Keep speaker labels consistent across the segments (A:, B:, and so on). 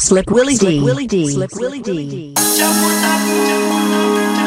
A: Slick Willy Dee. Willy Dee. Slick Willy Dee. Slip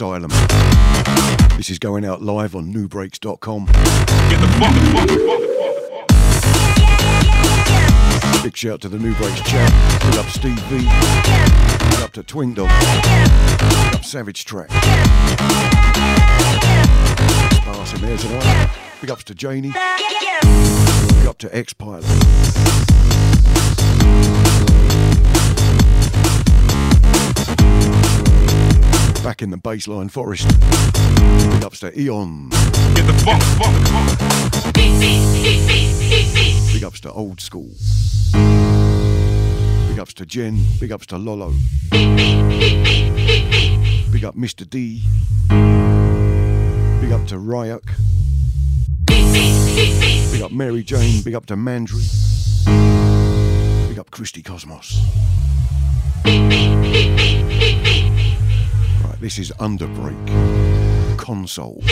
B: asylum. This is going out live on nubreaks.com. Get the funk, funk, funk, Big shout to the Nu Breaks chat. Big up Steve V. Big up to Twin Dog. Big up Savage Track. Sparse in there tonight. Big ups to Janie. Big up to X Pilot. Back in the baseline forest. Big ups to Eon. Get the funk, funk, funk. Big ups to Old School. Big ups to Jen. Big ups to Lolo. Big up Mr. D. Big up to Ryuk. Big up Mary Jane. Big up to Mandry. Big up Christy Cosmos. This is Under Break
C: Console.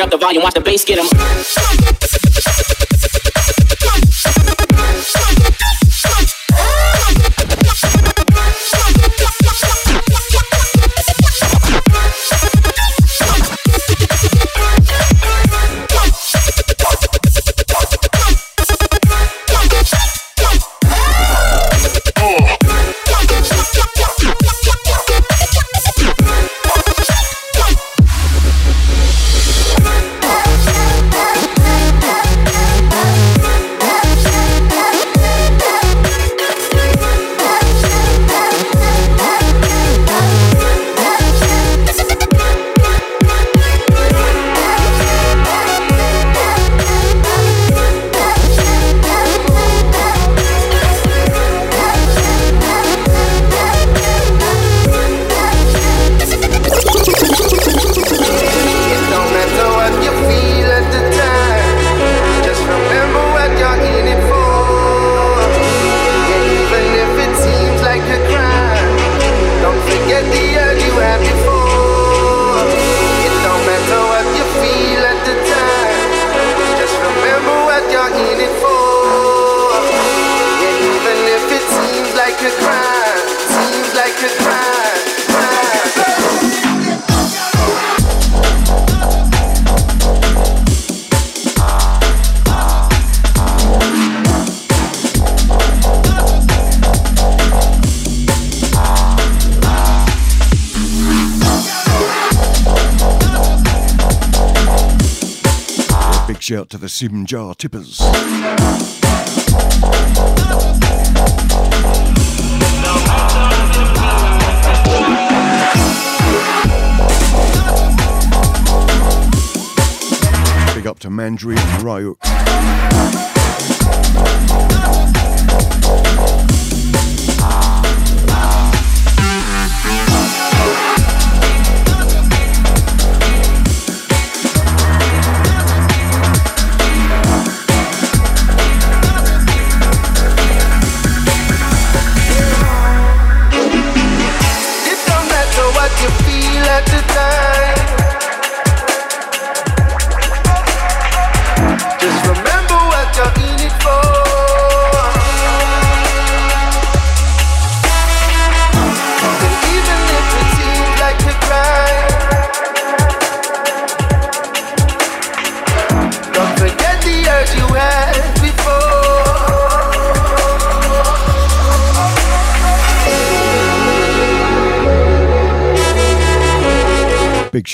C: Up the volume, watch the bass get them.
B: Simjar Tippers. Big up to Mandry and Ryuk.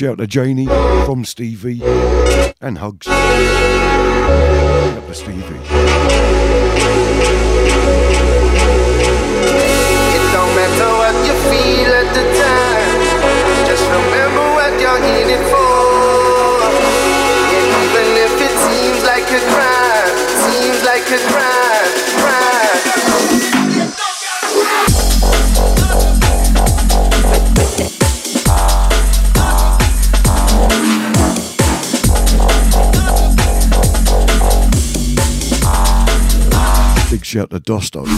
B: Shout to Janie from Stevie and hugs. To Stevie. Big Dostok.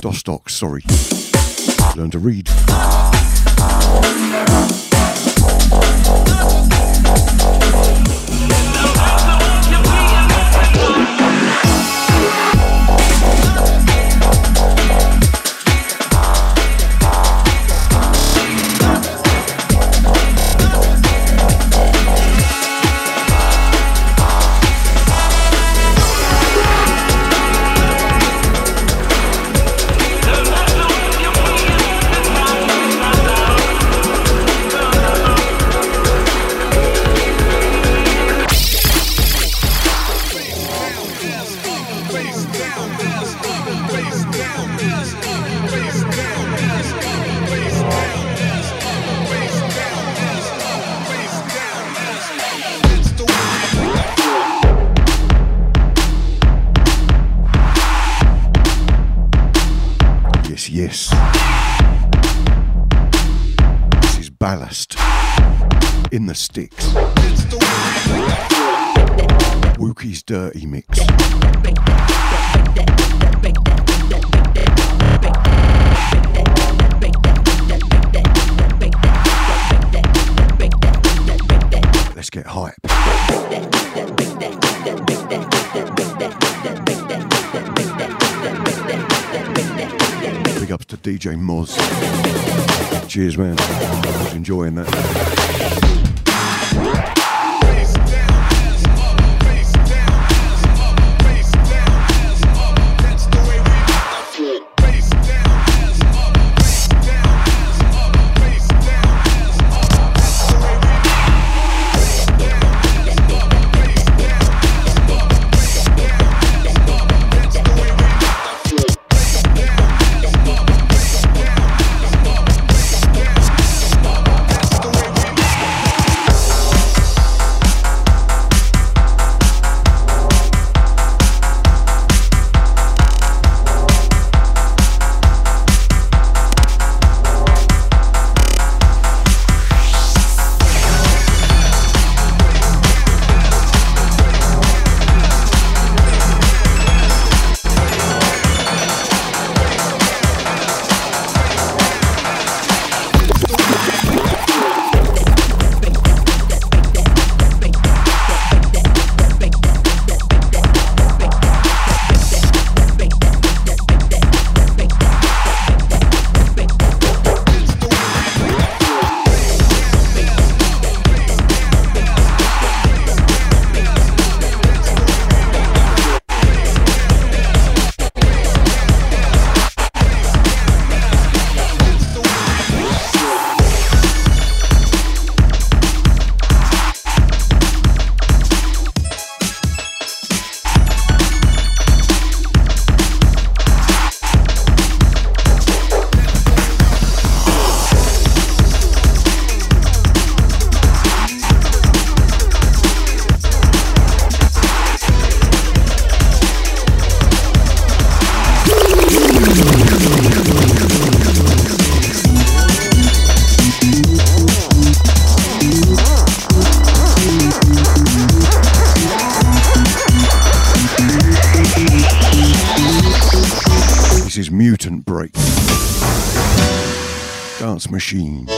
B: Dostock, sorry. Learn to read.
D: DJ Moz. Cheers, man. I was enjoying that. Machine.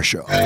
B: Mechanical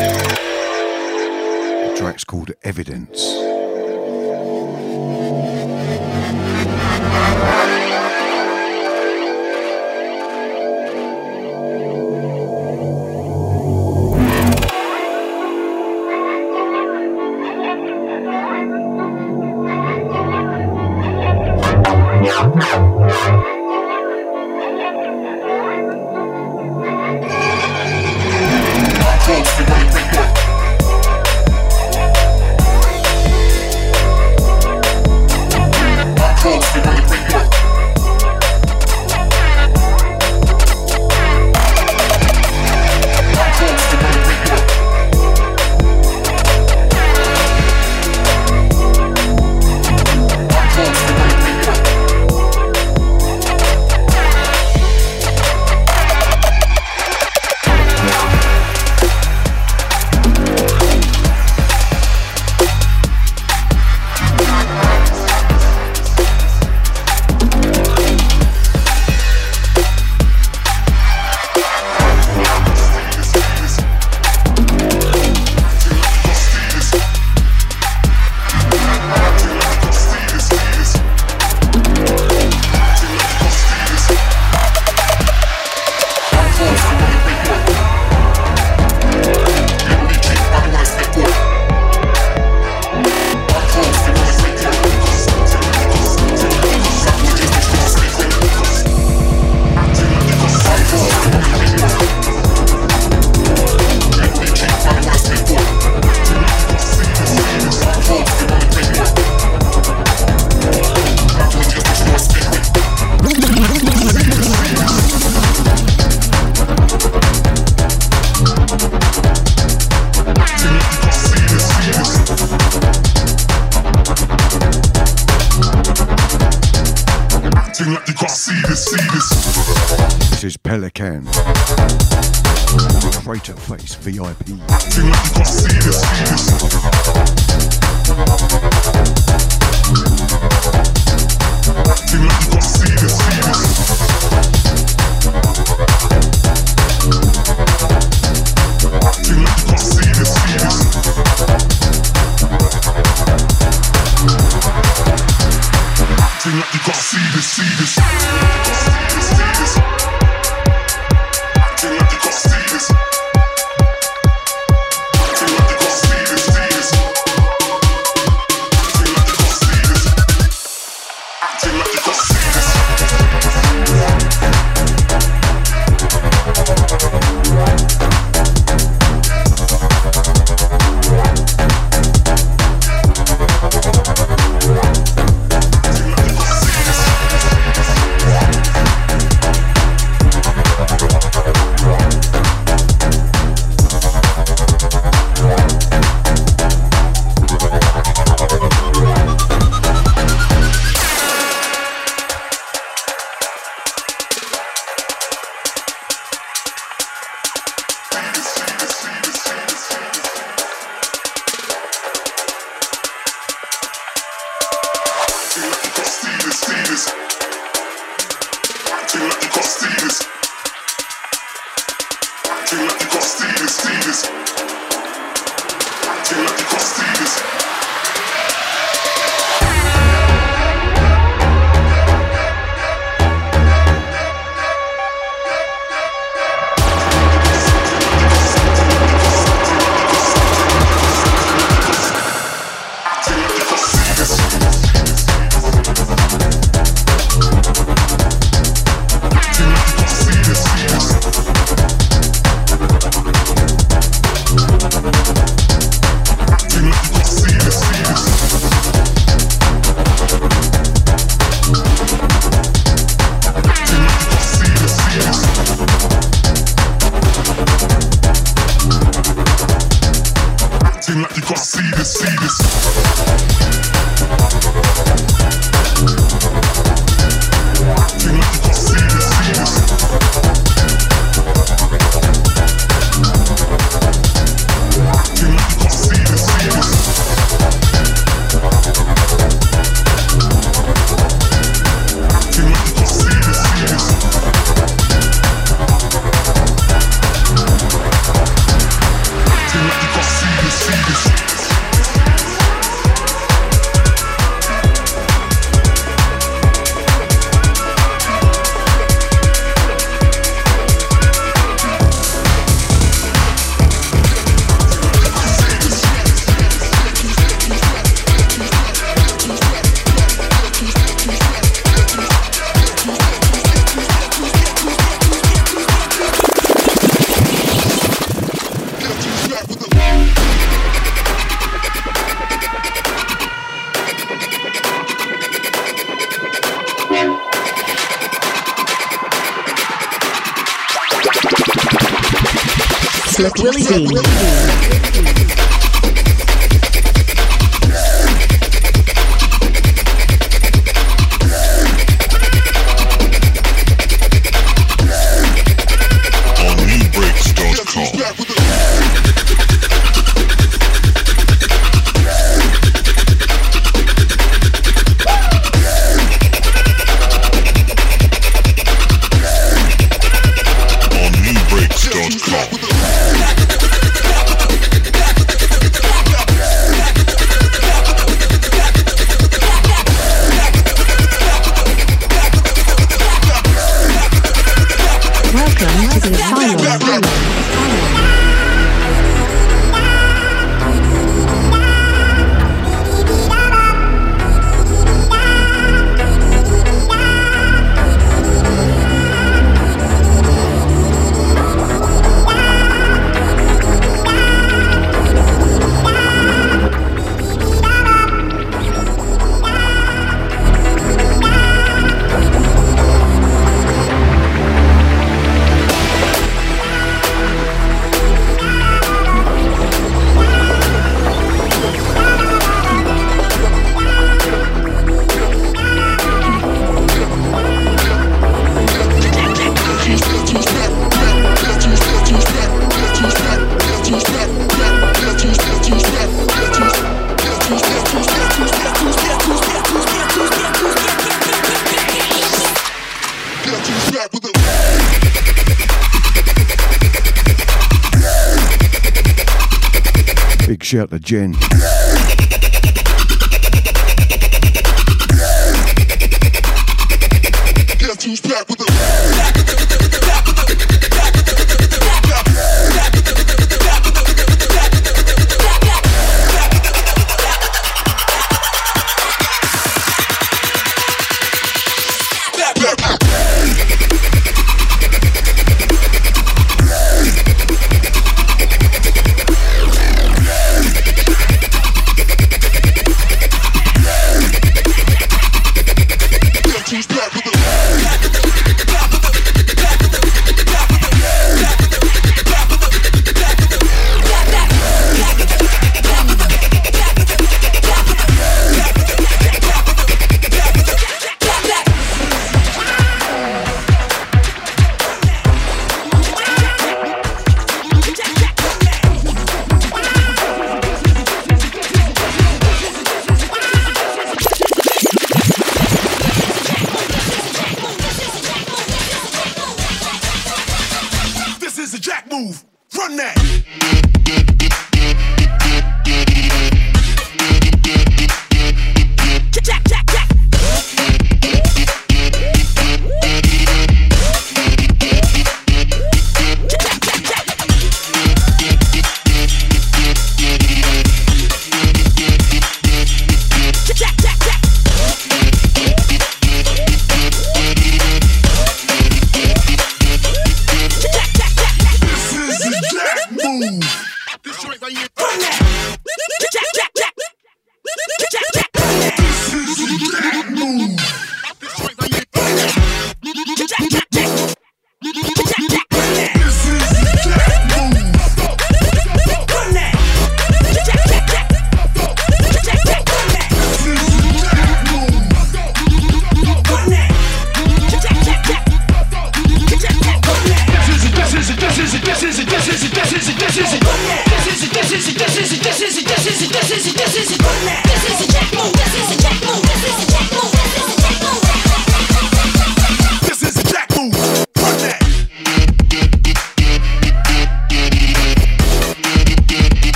B: Jen.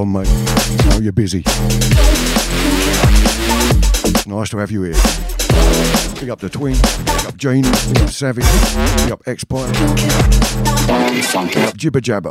B: On, mate. I know you're busy. Nice to have you here. Big up the Twin. Big up Janie. Big up Savage. Big up X-Pirate. Big up Jibber Jabber.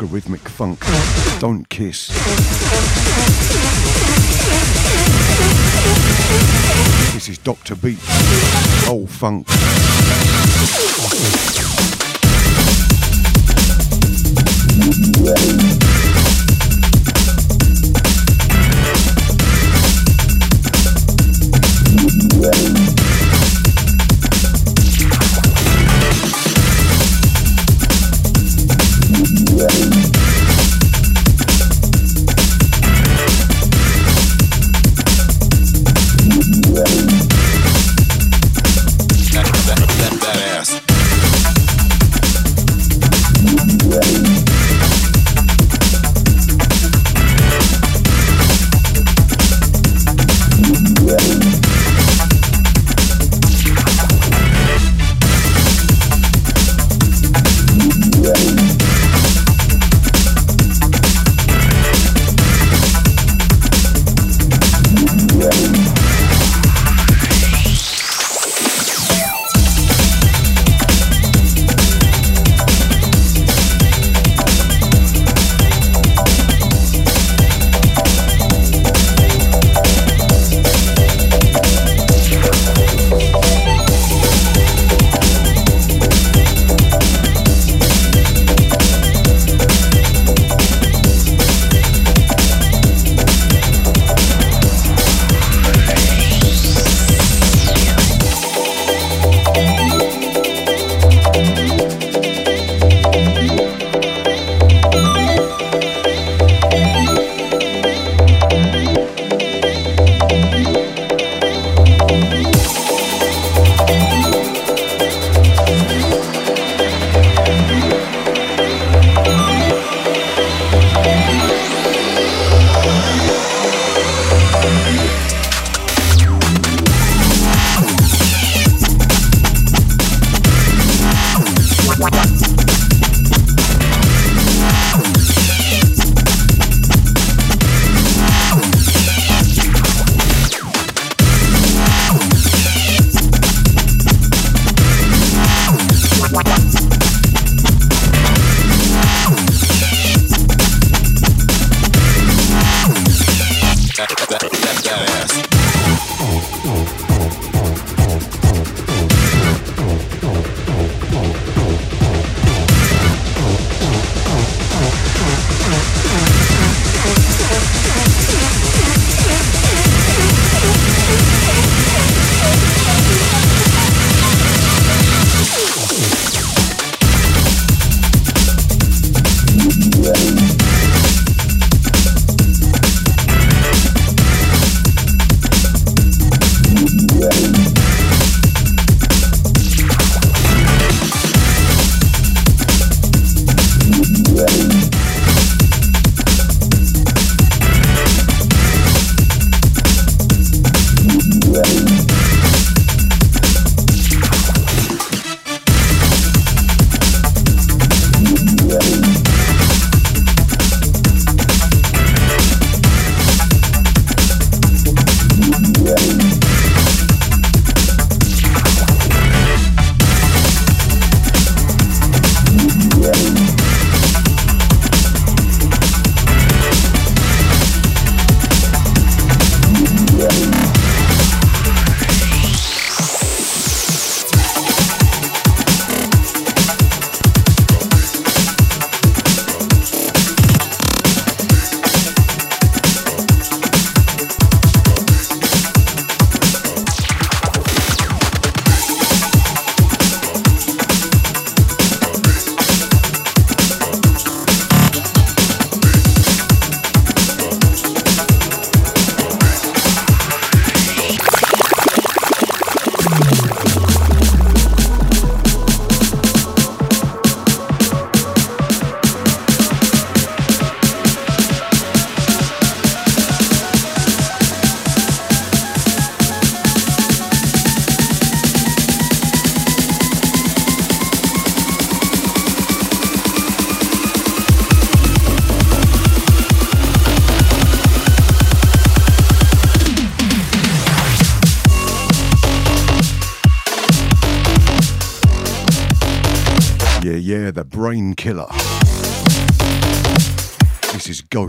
B: Algorithmic Funk. Don't Kiss. This is Dr. Beat. Old Funk.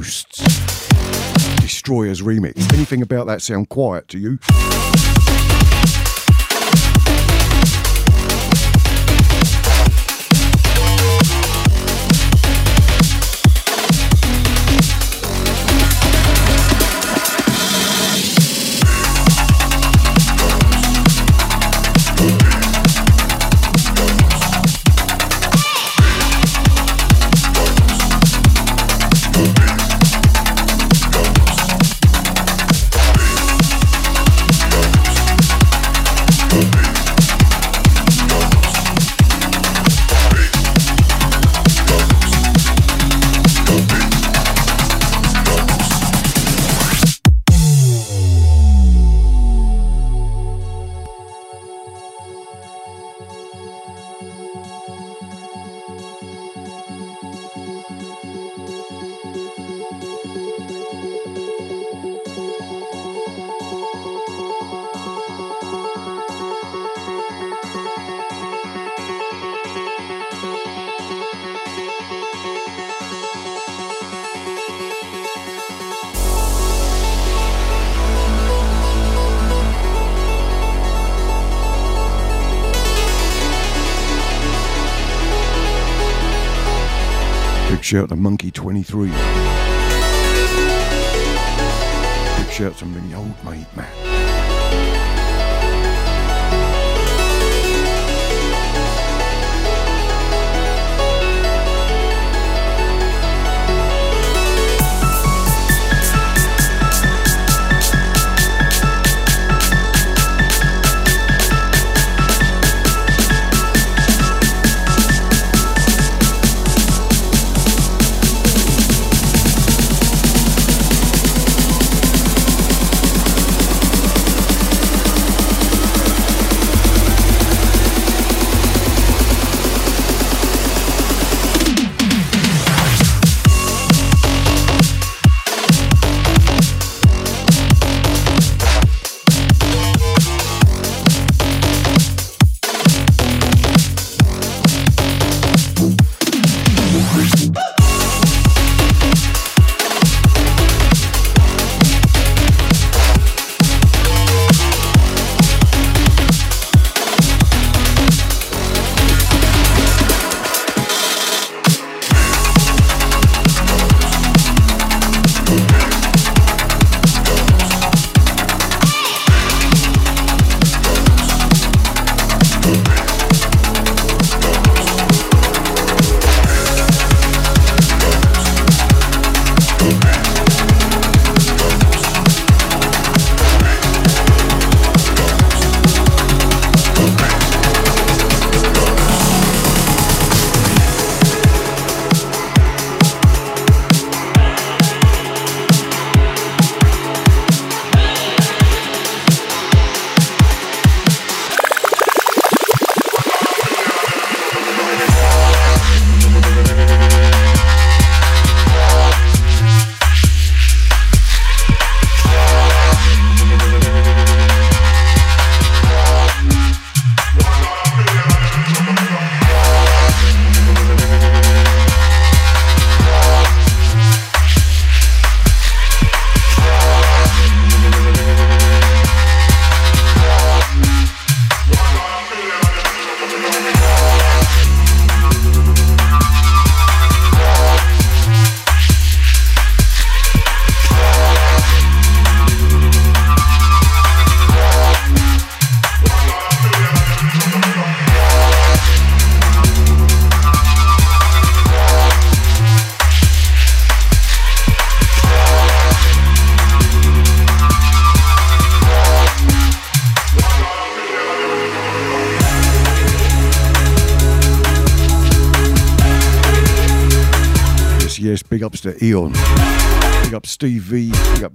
B: Ghosts. Destroyers remix. Anything about that sound quiet to you?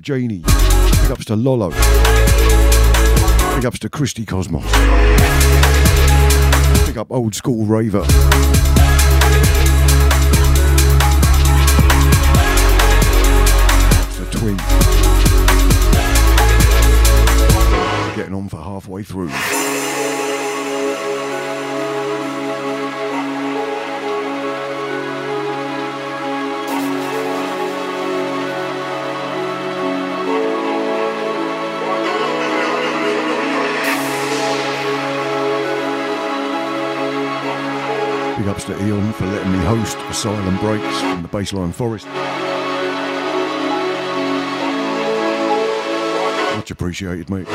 B: Janie. Big ups to Lolo. Big ups to Christy Cosmos. Big up old school raver. The twin. Getting on for halfway through. Asylum Breaks from the Baseline Forest. Much appreciated, mate.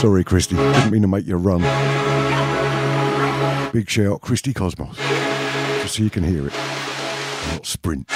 B: Sorry, Christy. Didn't mean to make you run. Big shout, Christy Cosmos. Just so you can hear it. Not sprint.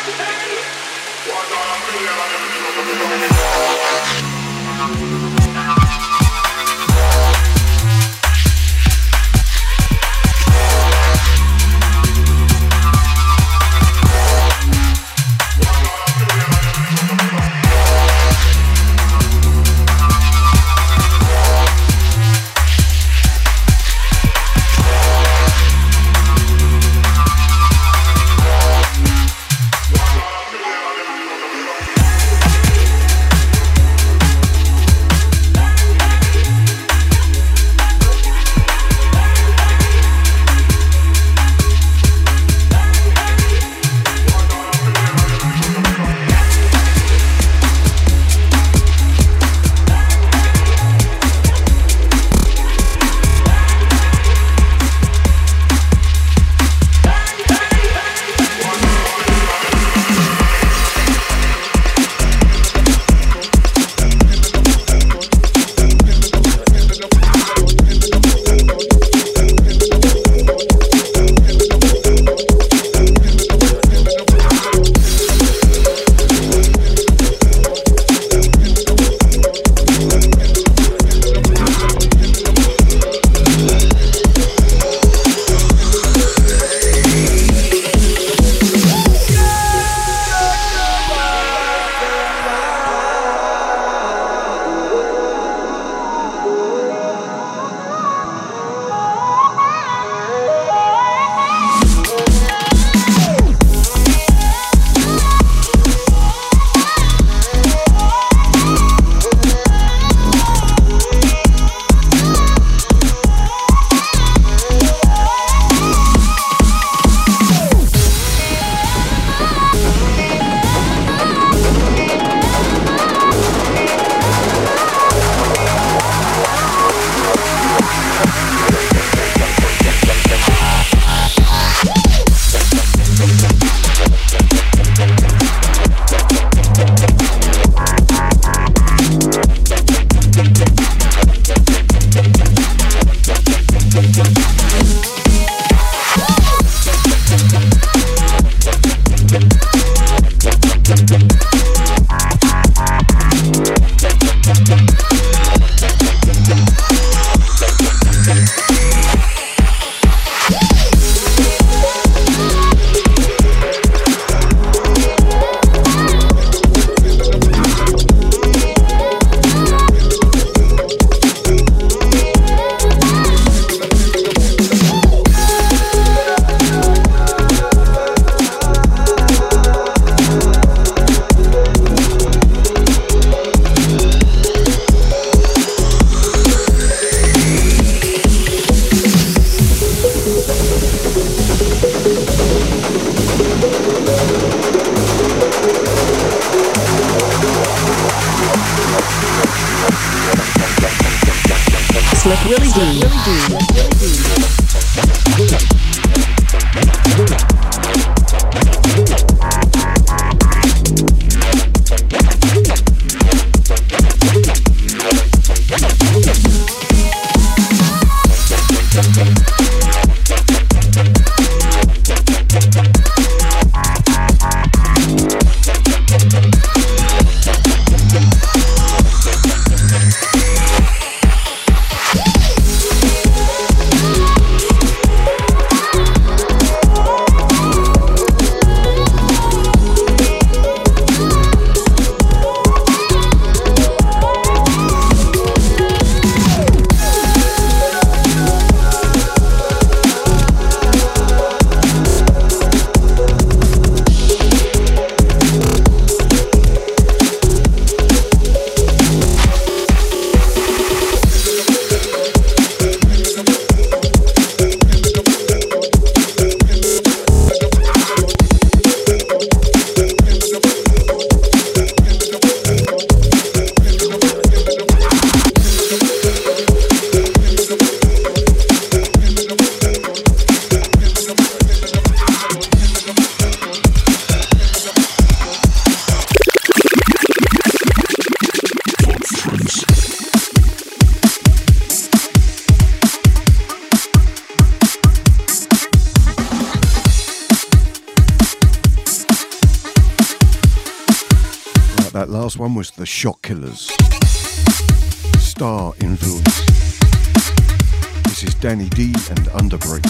B: And Under Break.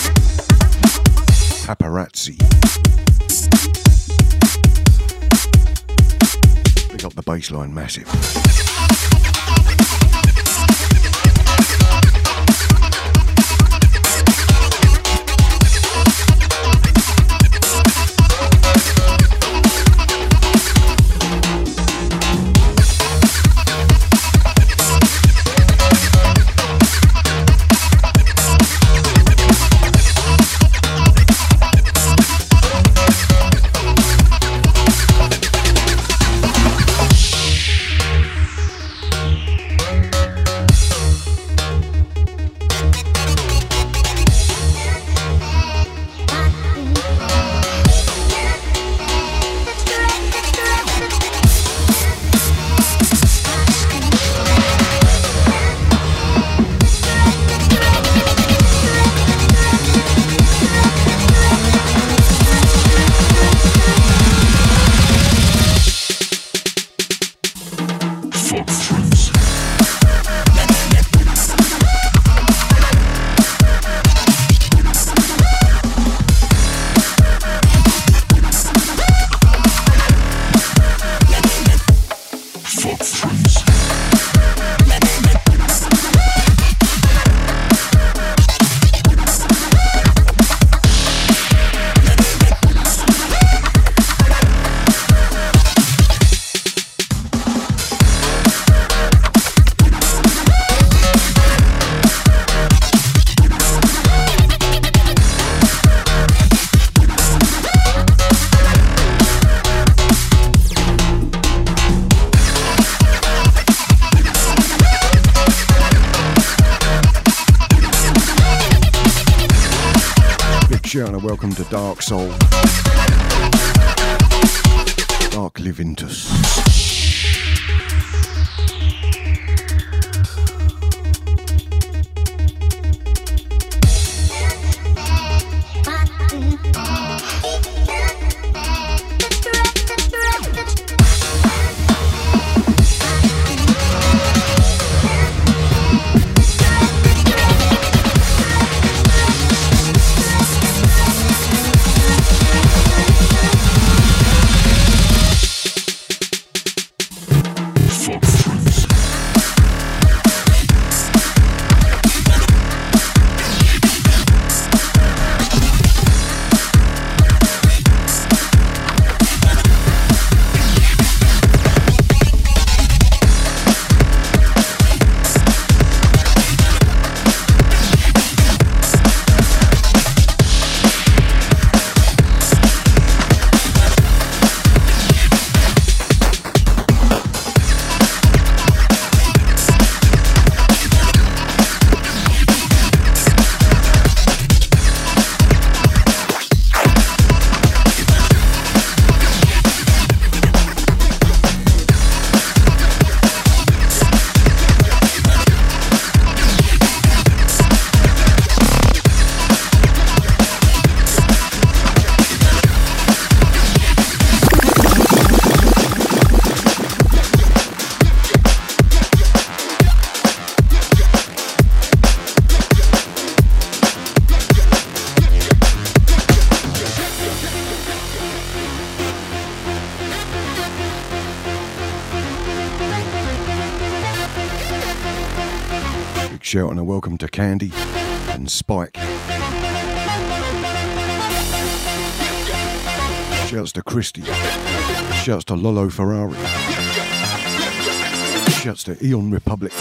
B: Paparazzi. Pick up the baseline massive. Dark Soul. To Christy. Shouts to Lolo Ferrari. Shouts to Eon Republic.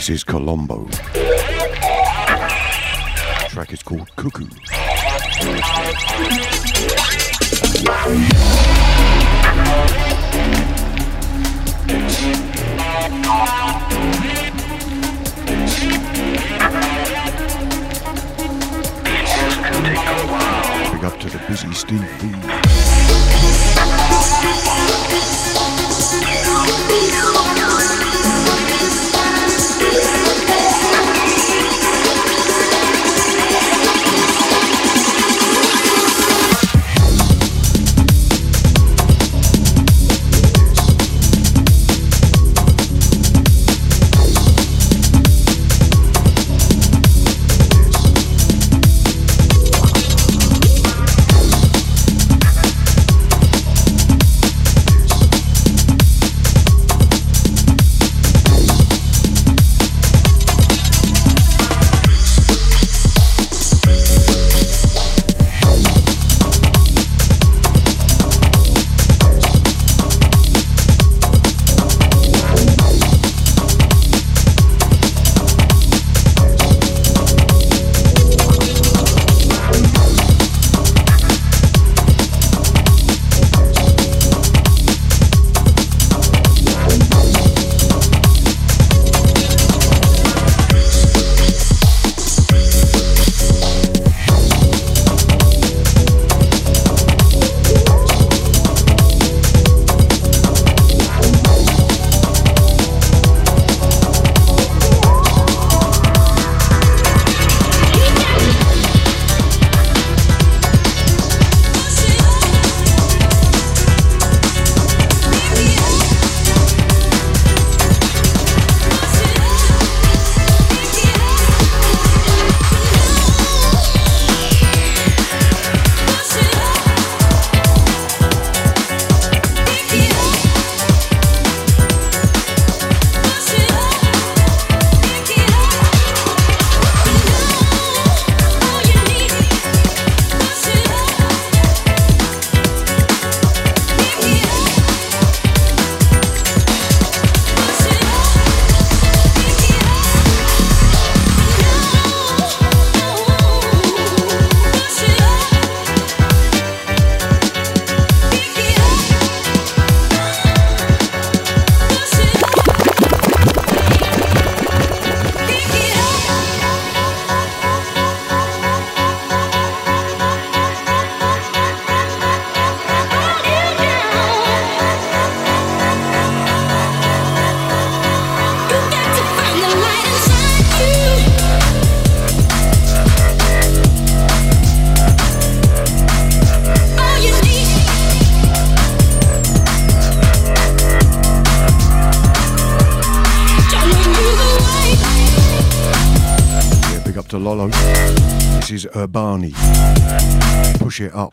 D: This is Colombo. track is called Cuckoo. Big up to the busy Steve V. Is Push it up.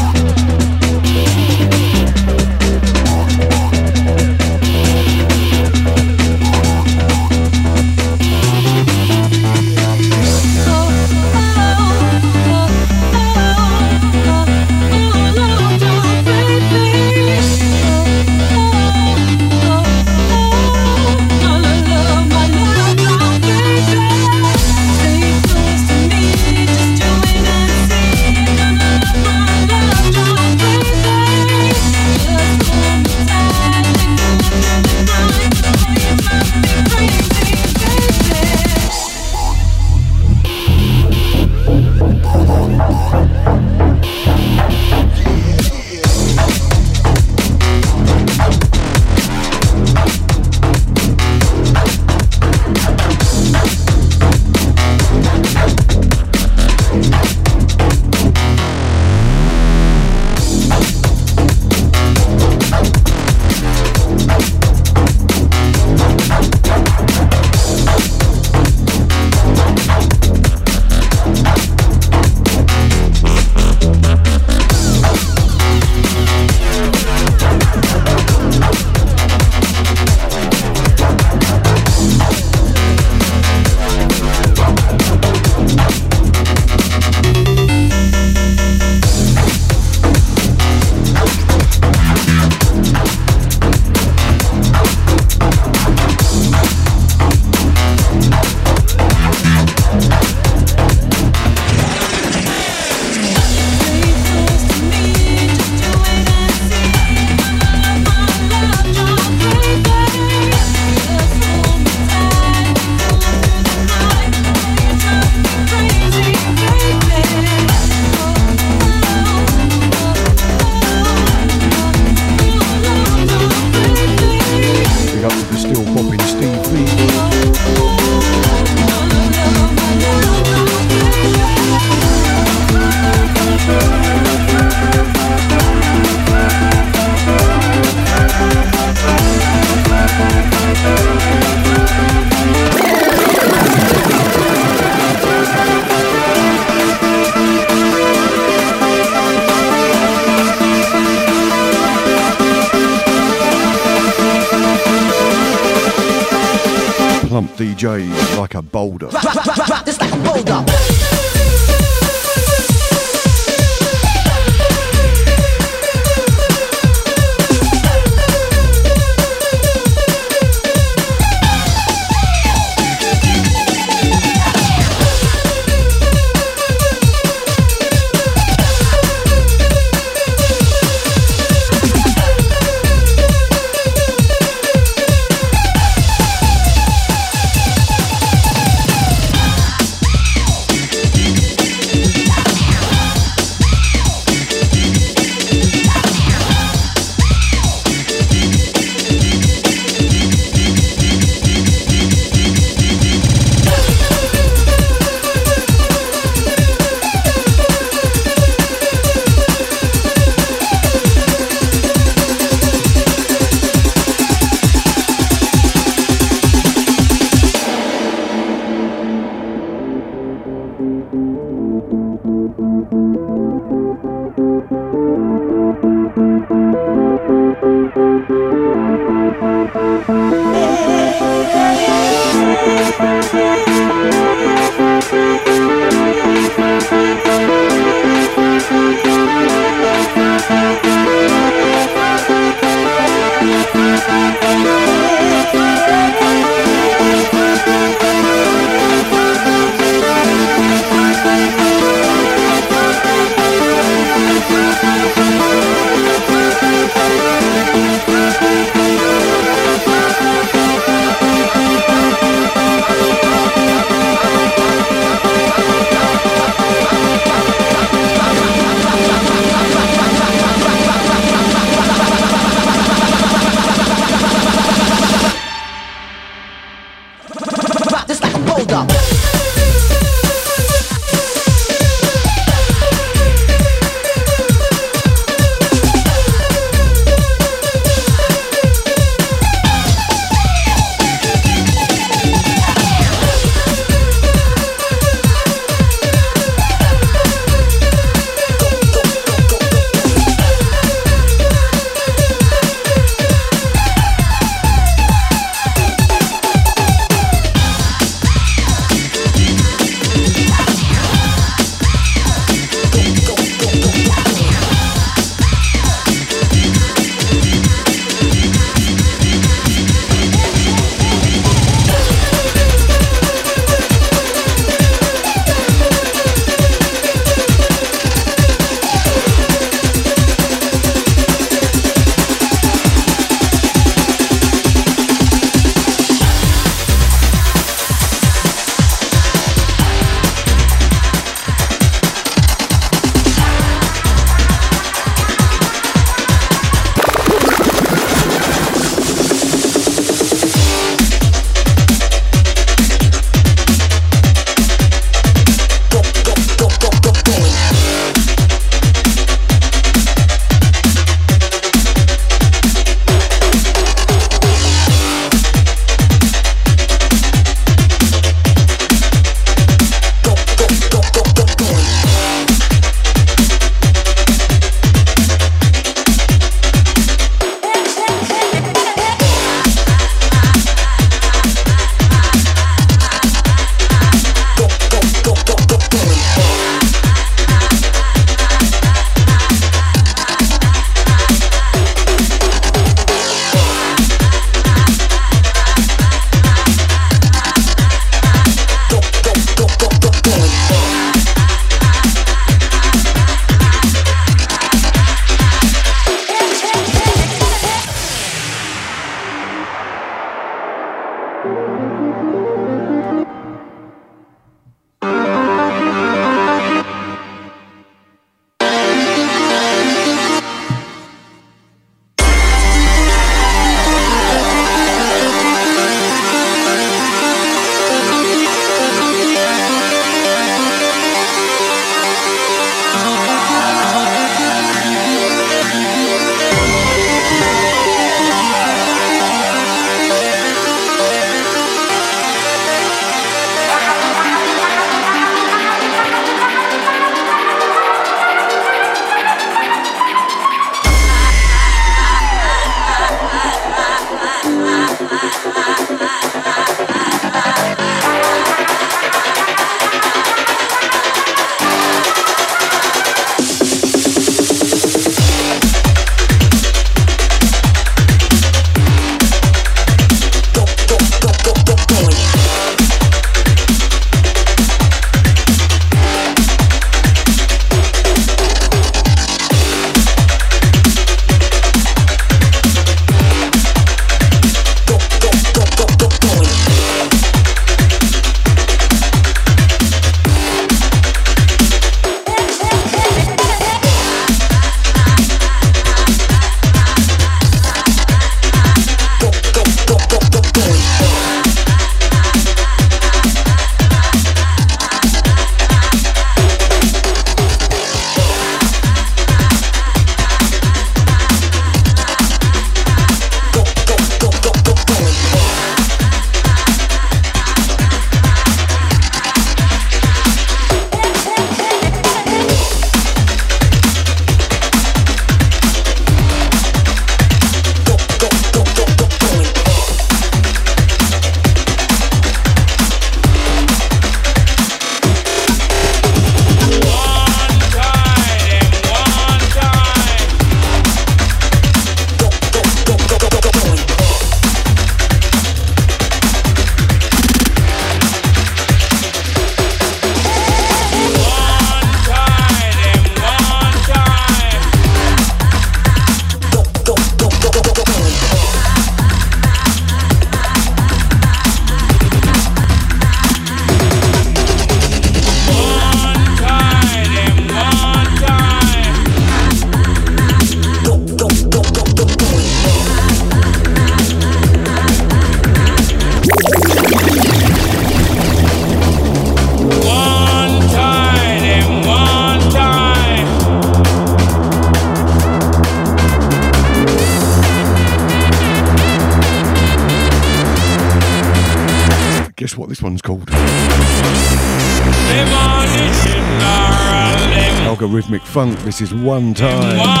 B: Funk.
E: This
B: is one time.
F: One time.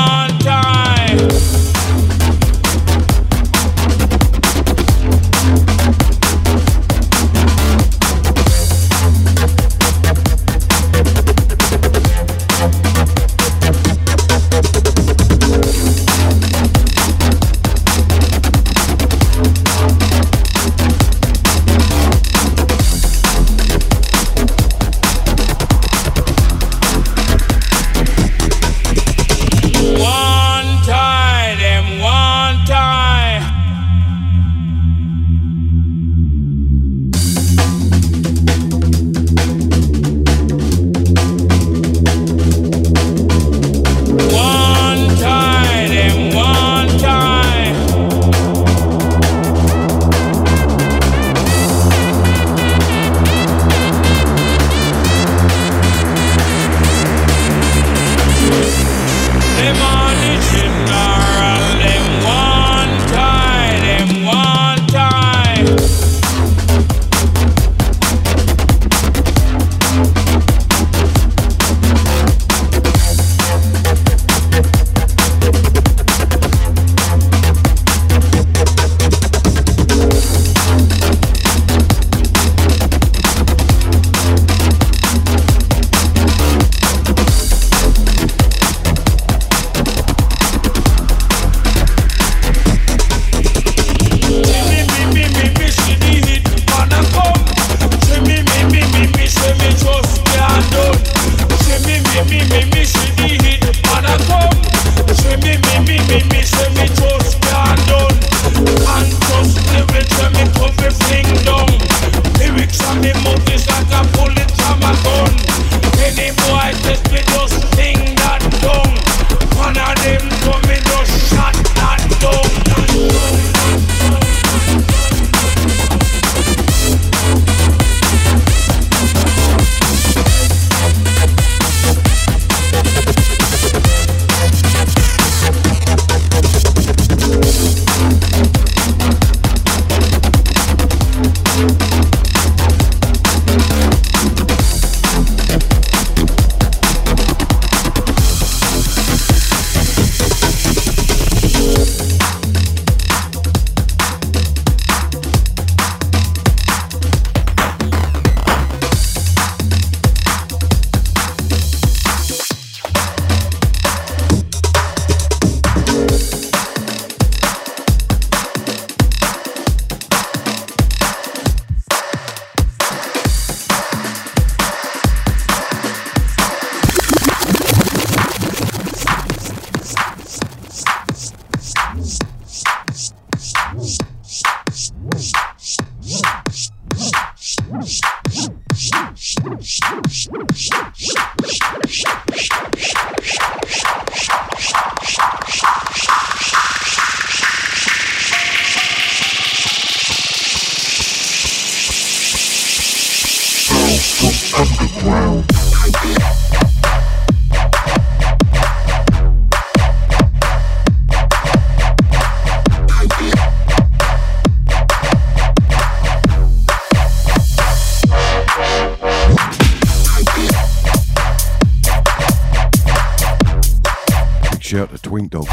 B: Shout to Twink Dog.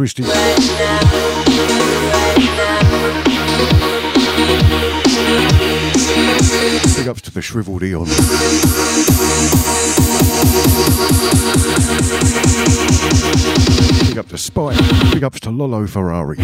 B: Big ups to Big ups to the shriveled Eon. Big up to Spike. Big ups to Lolo Ferrari.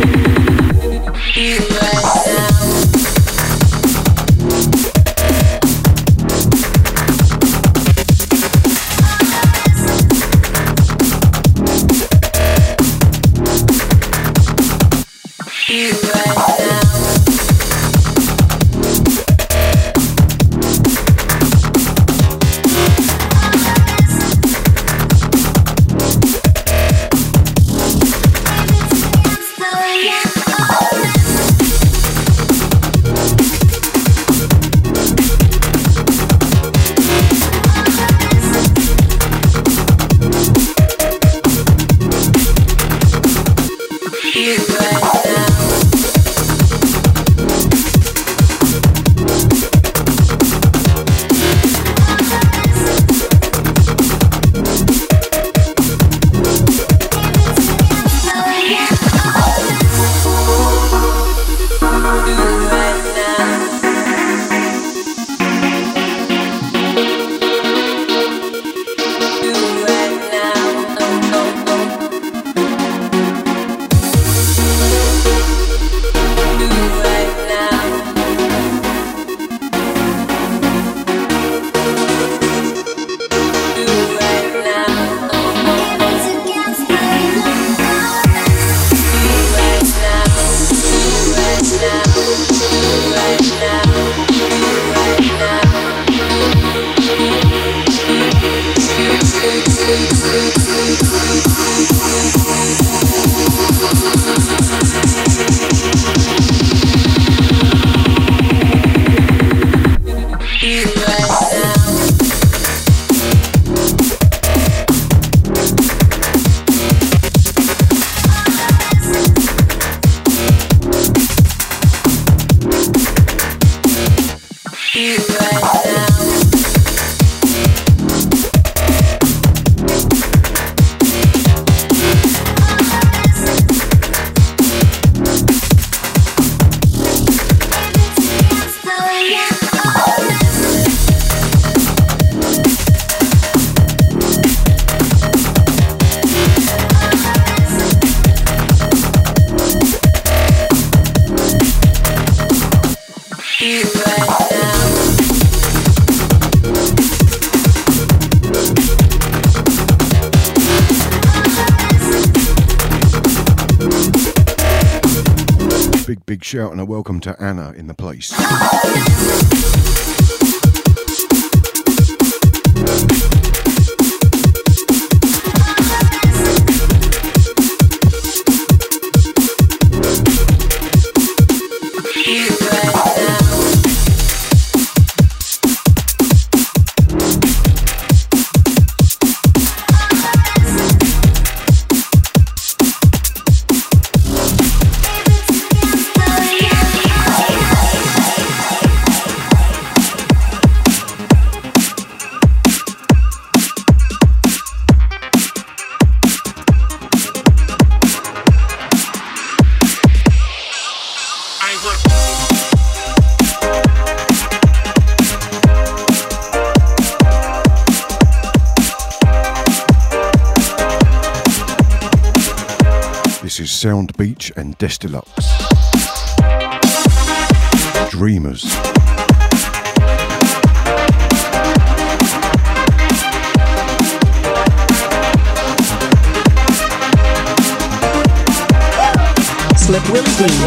B: Welcome to Anna in is Sound Beach and Destilux. Dreamers.
A: Slick Willy Dee.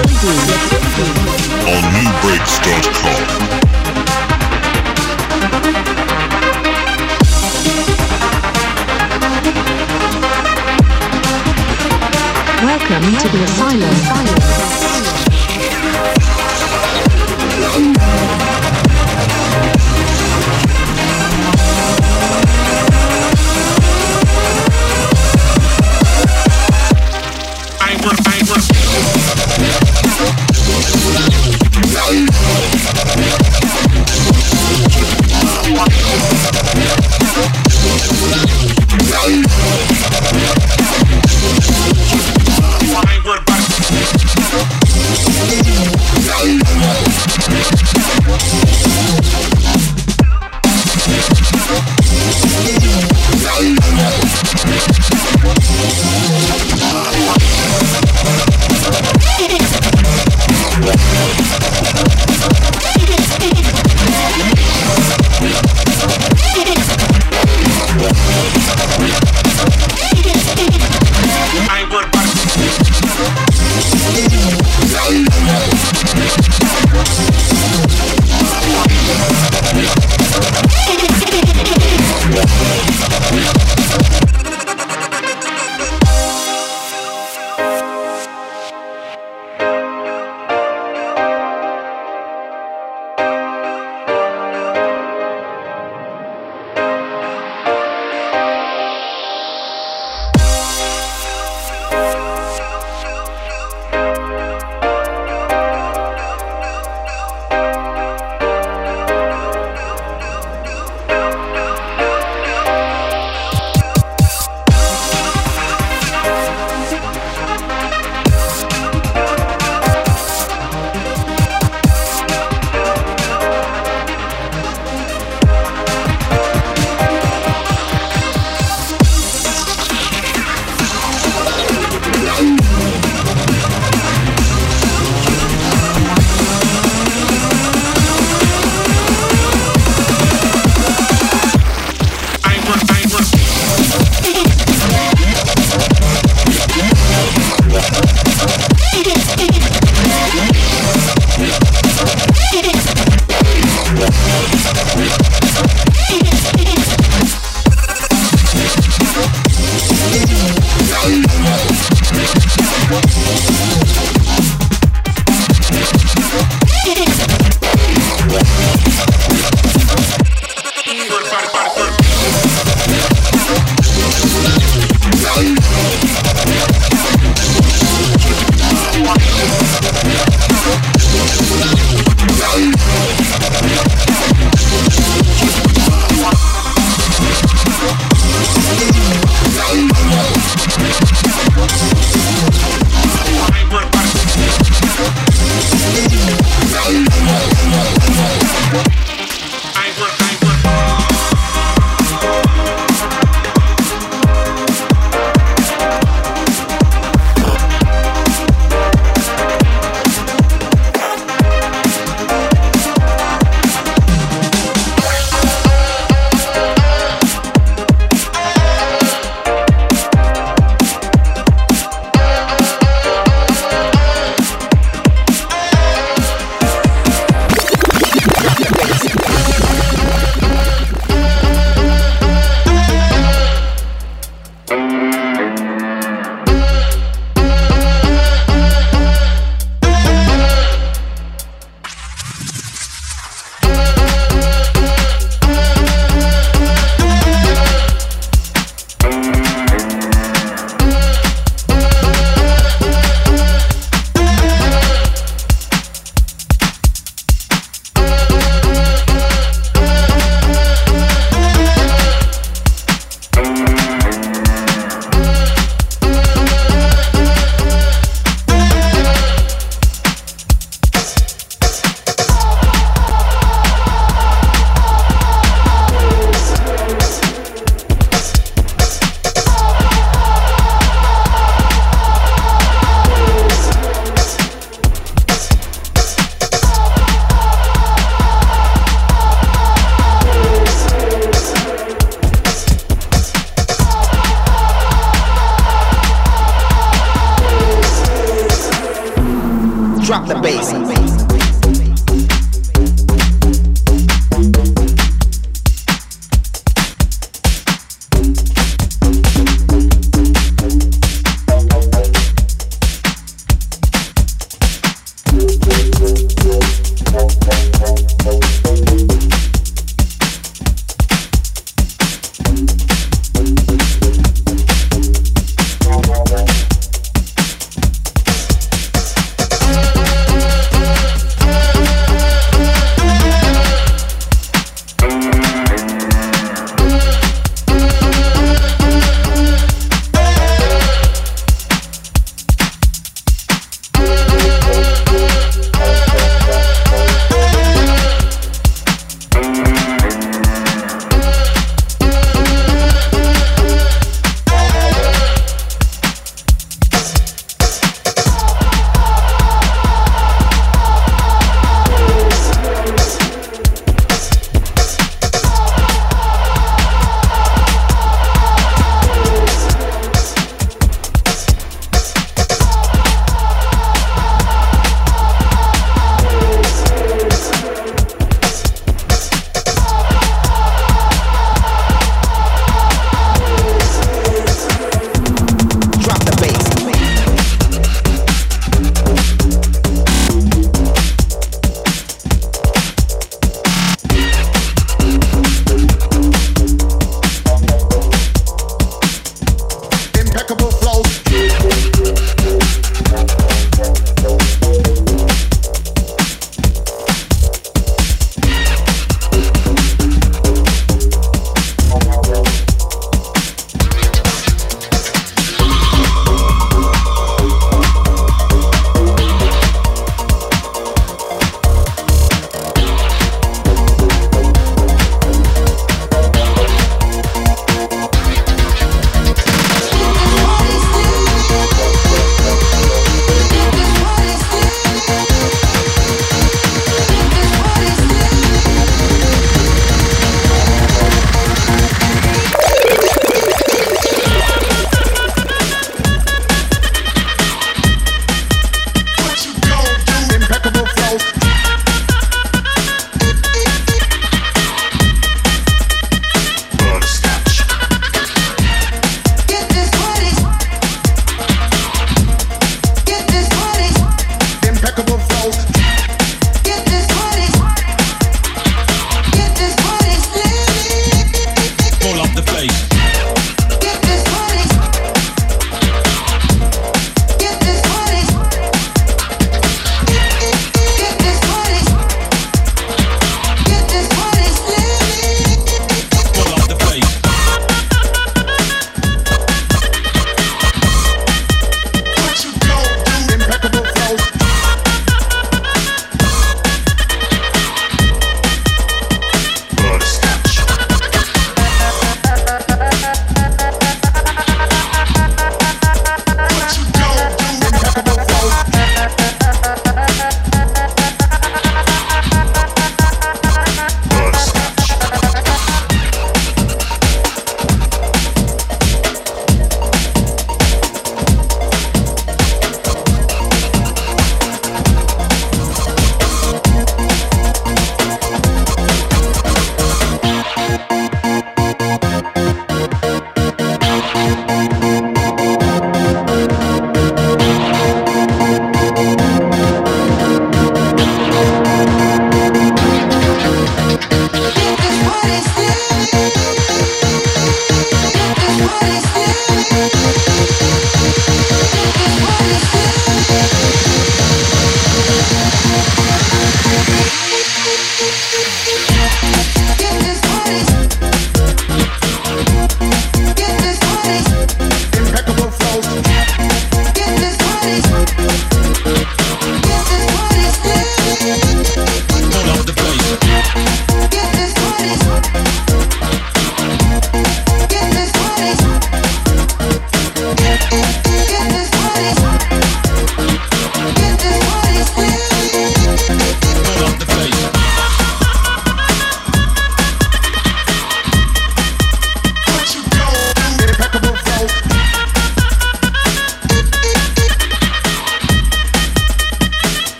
G: On nubreaks.com.
A: Welcome to the asylum.